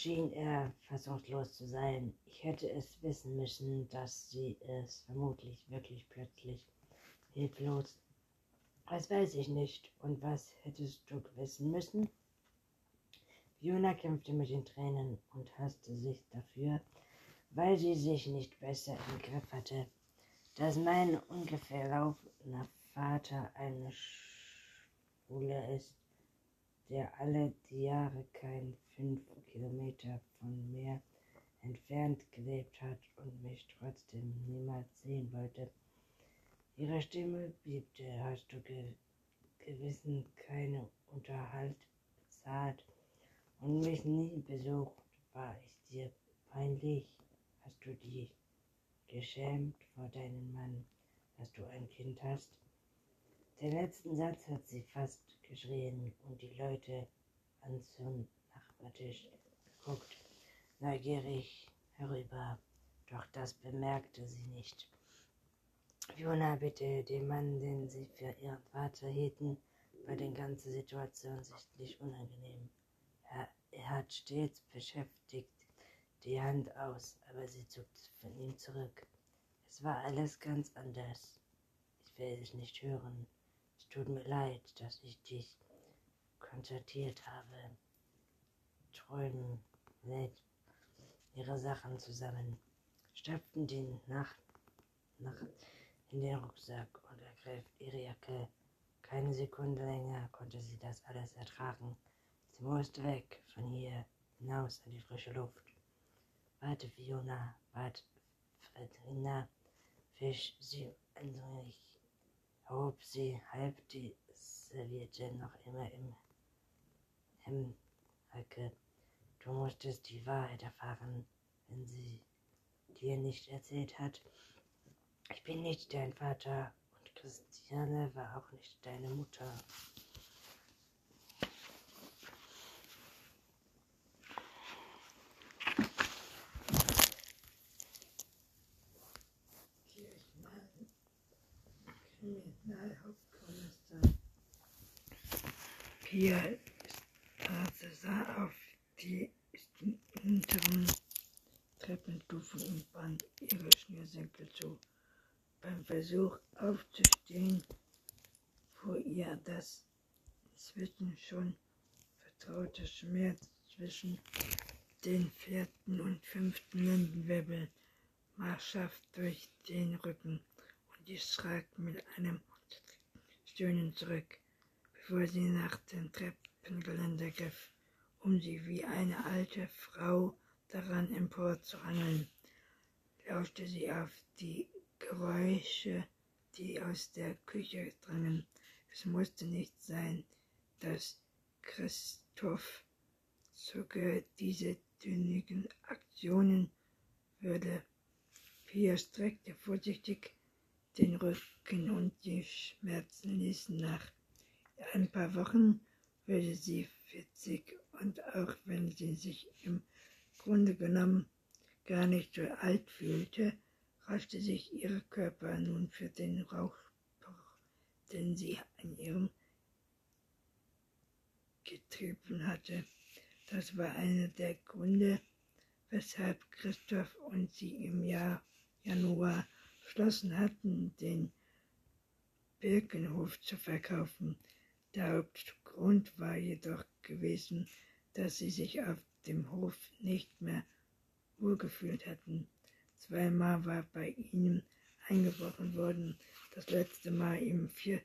schien er fassungslos zu sein. Ich hätte es wissen müssen, dass sie es vermutlich wirklich plötzlich hilflos. Das weiß ich nicht. Und was hättest du wissen müssen? Fiona kämpfte mit den Tränen und hasste sich dafür, weil sie sich nicht besser im Griff hatte, dass mein ungefähr laufender Vater eine Schwule ist, der alle die Jahre kein fünf Kilometer von mir entfernt gelebt hat und mich trotzdem niemals sehen wollte. Ihre Stimme bebte. Hast du ge gewissen keine Unterhalt bezahlt und mich nie besucht? War ich dir peinlich? Hast du dich geschämt vor deinem Mann, dass du ein Kind hast? Den letzten Satz hat sie fast geschrien und die Leute an zum Nachbartisch geguckt, neugierig herüber, doch das bemerkte sie nicht. Fiona bitte dem Mann, den sie für ihren Vater hielten, war die ganze Situation sichtlich unangenehm. Er, er hat stets beschäftigt die Hand aus, aber sie zog von ihm zurück. Es war alles ganz anders. Ich will es nicht hören. Tut mir leid, dass ich dich kontaktiert habe. Träumen lädt ihre Sachen zusammen, stopften die Nacht, Nacht in den Rucksack und ergriff ihre Jacke. Keine Sekunde länger konnte sie das alles ertragen. Sie musste weg von hier hinaus in die frische Luft. Warte, Fiona, warte, Fredrina, fisch sie endlich, hob sie halb die Serviette noch immer im Hemdhacke. Du musstest die Wahrheit erfahren, wenn sie dir nicht erzählt hat. Ich bin nicht dein Vater und Christiane war auch nicht deine Mutter. Pia Straße sah auf die hinteren Treppenstufen und band ihre Schnürsenkel zu. Beim Versuch aufzustehen fuhr ihr das inzwischen schon vertraute Schmerz zwischen den vierten und fünften Lendenwirbel marschhaft durch den Rücken und die schrak mit einem Stöhnen zurück, sie nach dem Treppengeländer griff, um sie wie eine alte Frau daran emporzuhangeln. Lauschte sie auf die Geräusche, die aus der Küche drangen. Es musste nicht sein, dass Christoph sogar diese dünnigen Aktionen würde. Pia streckte vorsichtig den Rücken und die Schmerzen ließen nach. In ein paar Wochen würde sie 40 und auch wenn sie sich im Grunde genommen gar nicht so alt fühlte, raschte sich ihr Körper nun für den Rauchbruch, den sie an ihrem getrieben hatte. Das war einer der Gründe, weshalb Christoph und sie im Jahr Januar beschlossen hatten, den Birkenhof zu verkaufen. Der Hauptgrund war jedoch gewesen, dass sie sich auf dem Hof nicht mehr wohlgefühlt hatten. Zweimal war bei ihnen eingebrochen worden, das letzte Mal im 4.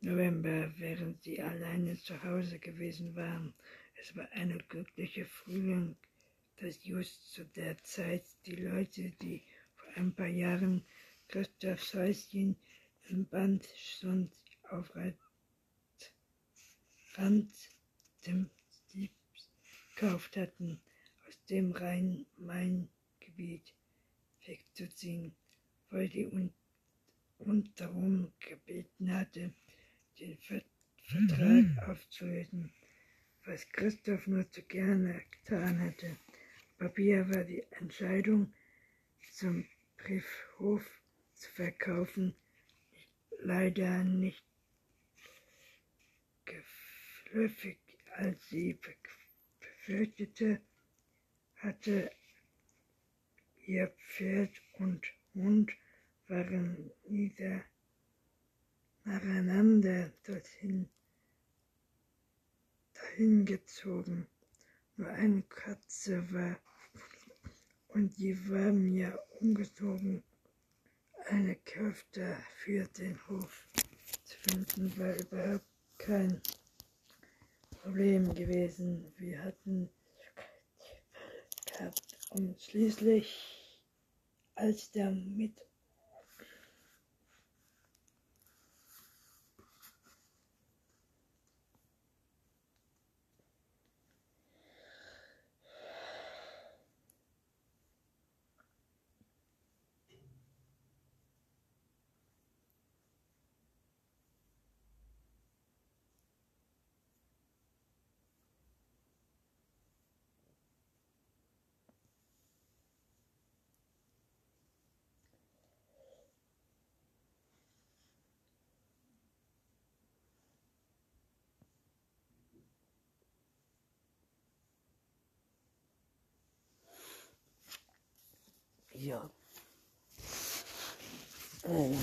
November, während sie alleine zu Hause gewesen waren. Es war eine glückliche Frühling, dass just zu der Zeit die Leute, die vor ein paar Jahren Christophs Häuschen im Band Sund auf Rand dem Stiebs gekauft hatten, aus dem Rhein-Main-Gebiet wegzuziehen, weil die un darum gebeten hatte, den Ver Vertrag mhm. aufzulösen, was Christoph nur zu gerne getan hätte. Papier war die Entscheidung, zum Briefhof zu verkaufen, leider nicht geflüffig, als sie befürchtete, hatte ihr Pferd und Hund waren nieder nacheinander dorthin dahin gezogen. Nur eine Katze war und die war mir umgezogen. Eine Köfte für den Hof zu finden war überhaupt kein Problem gewesen. Wir hatten gehabt und schließlich, als der mit うん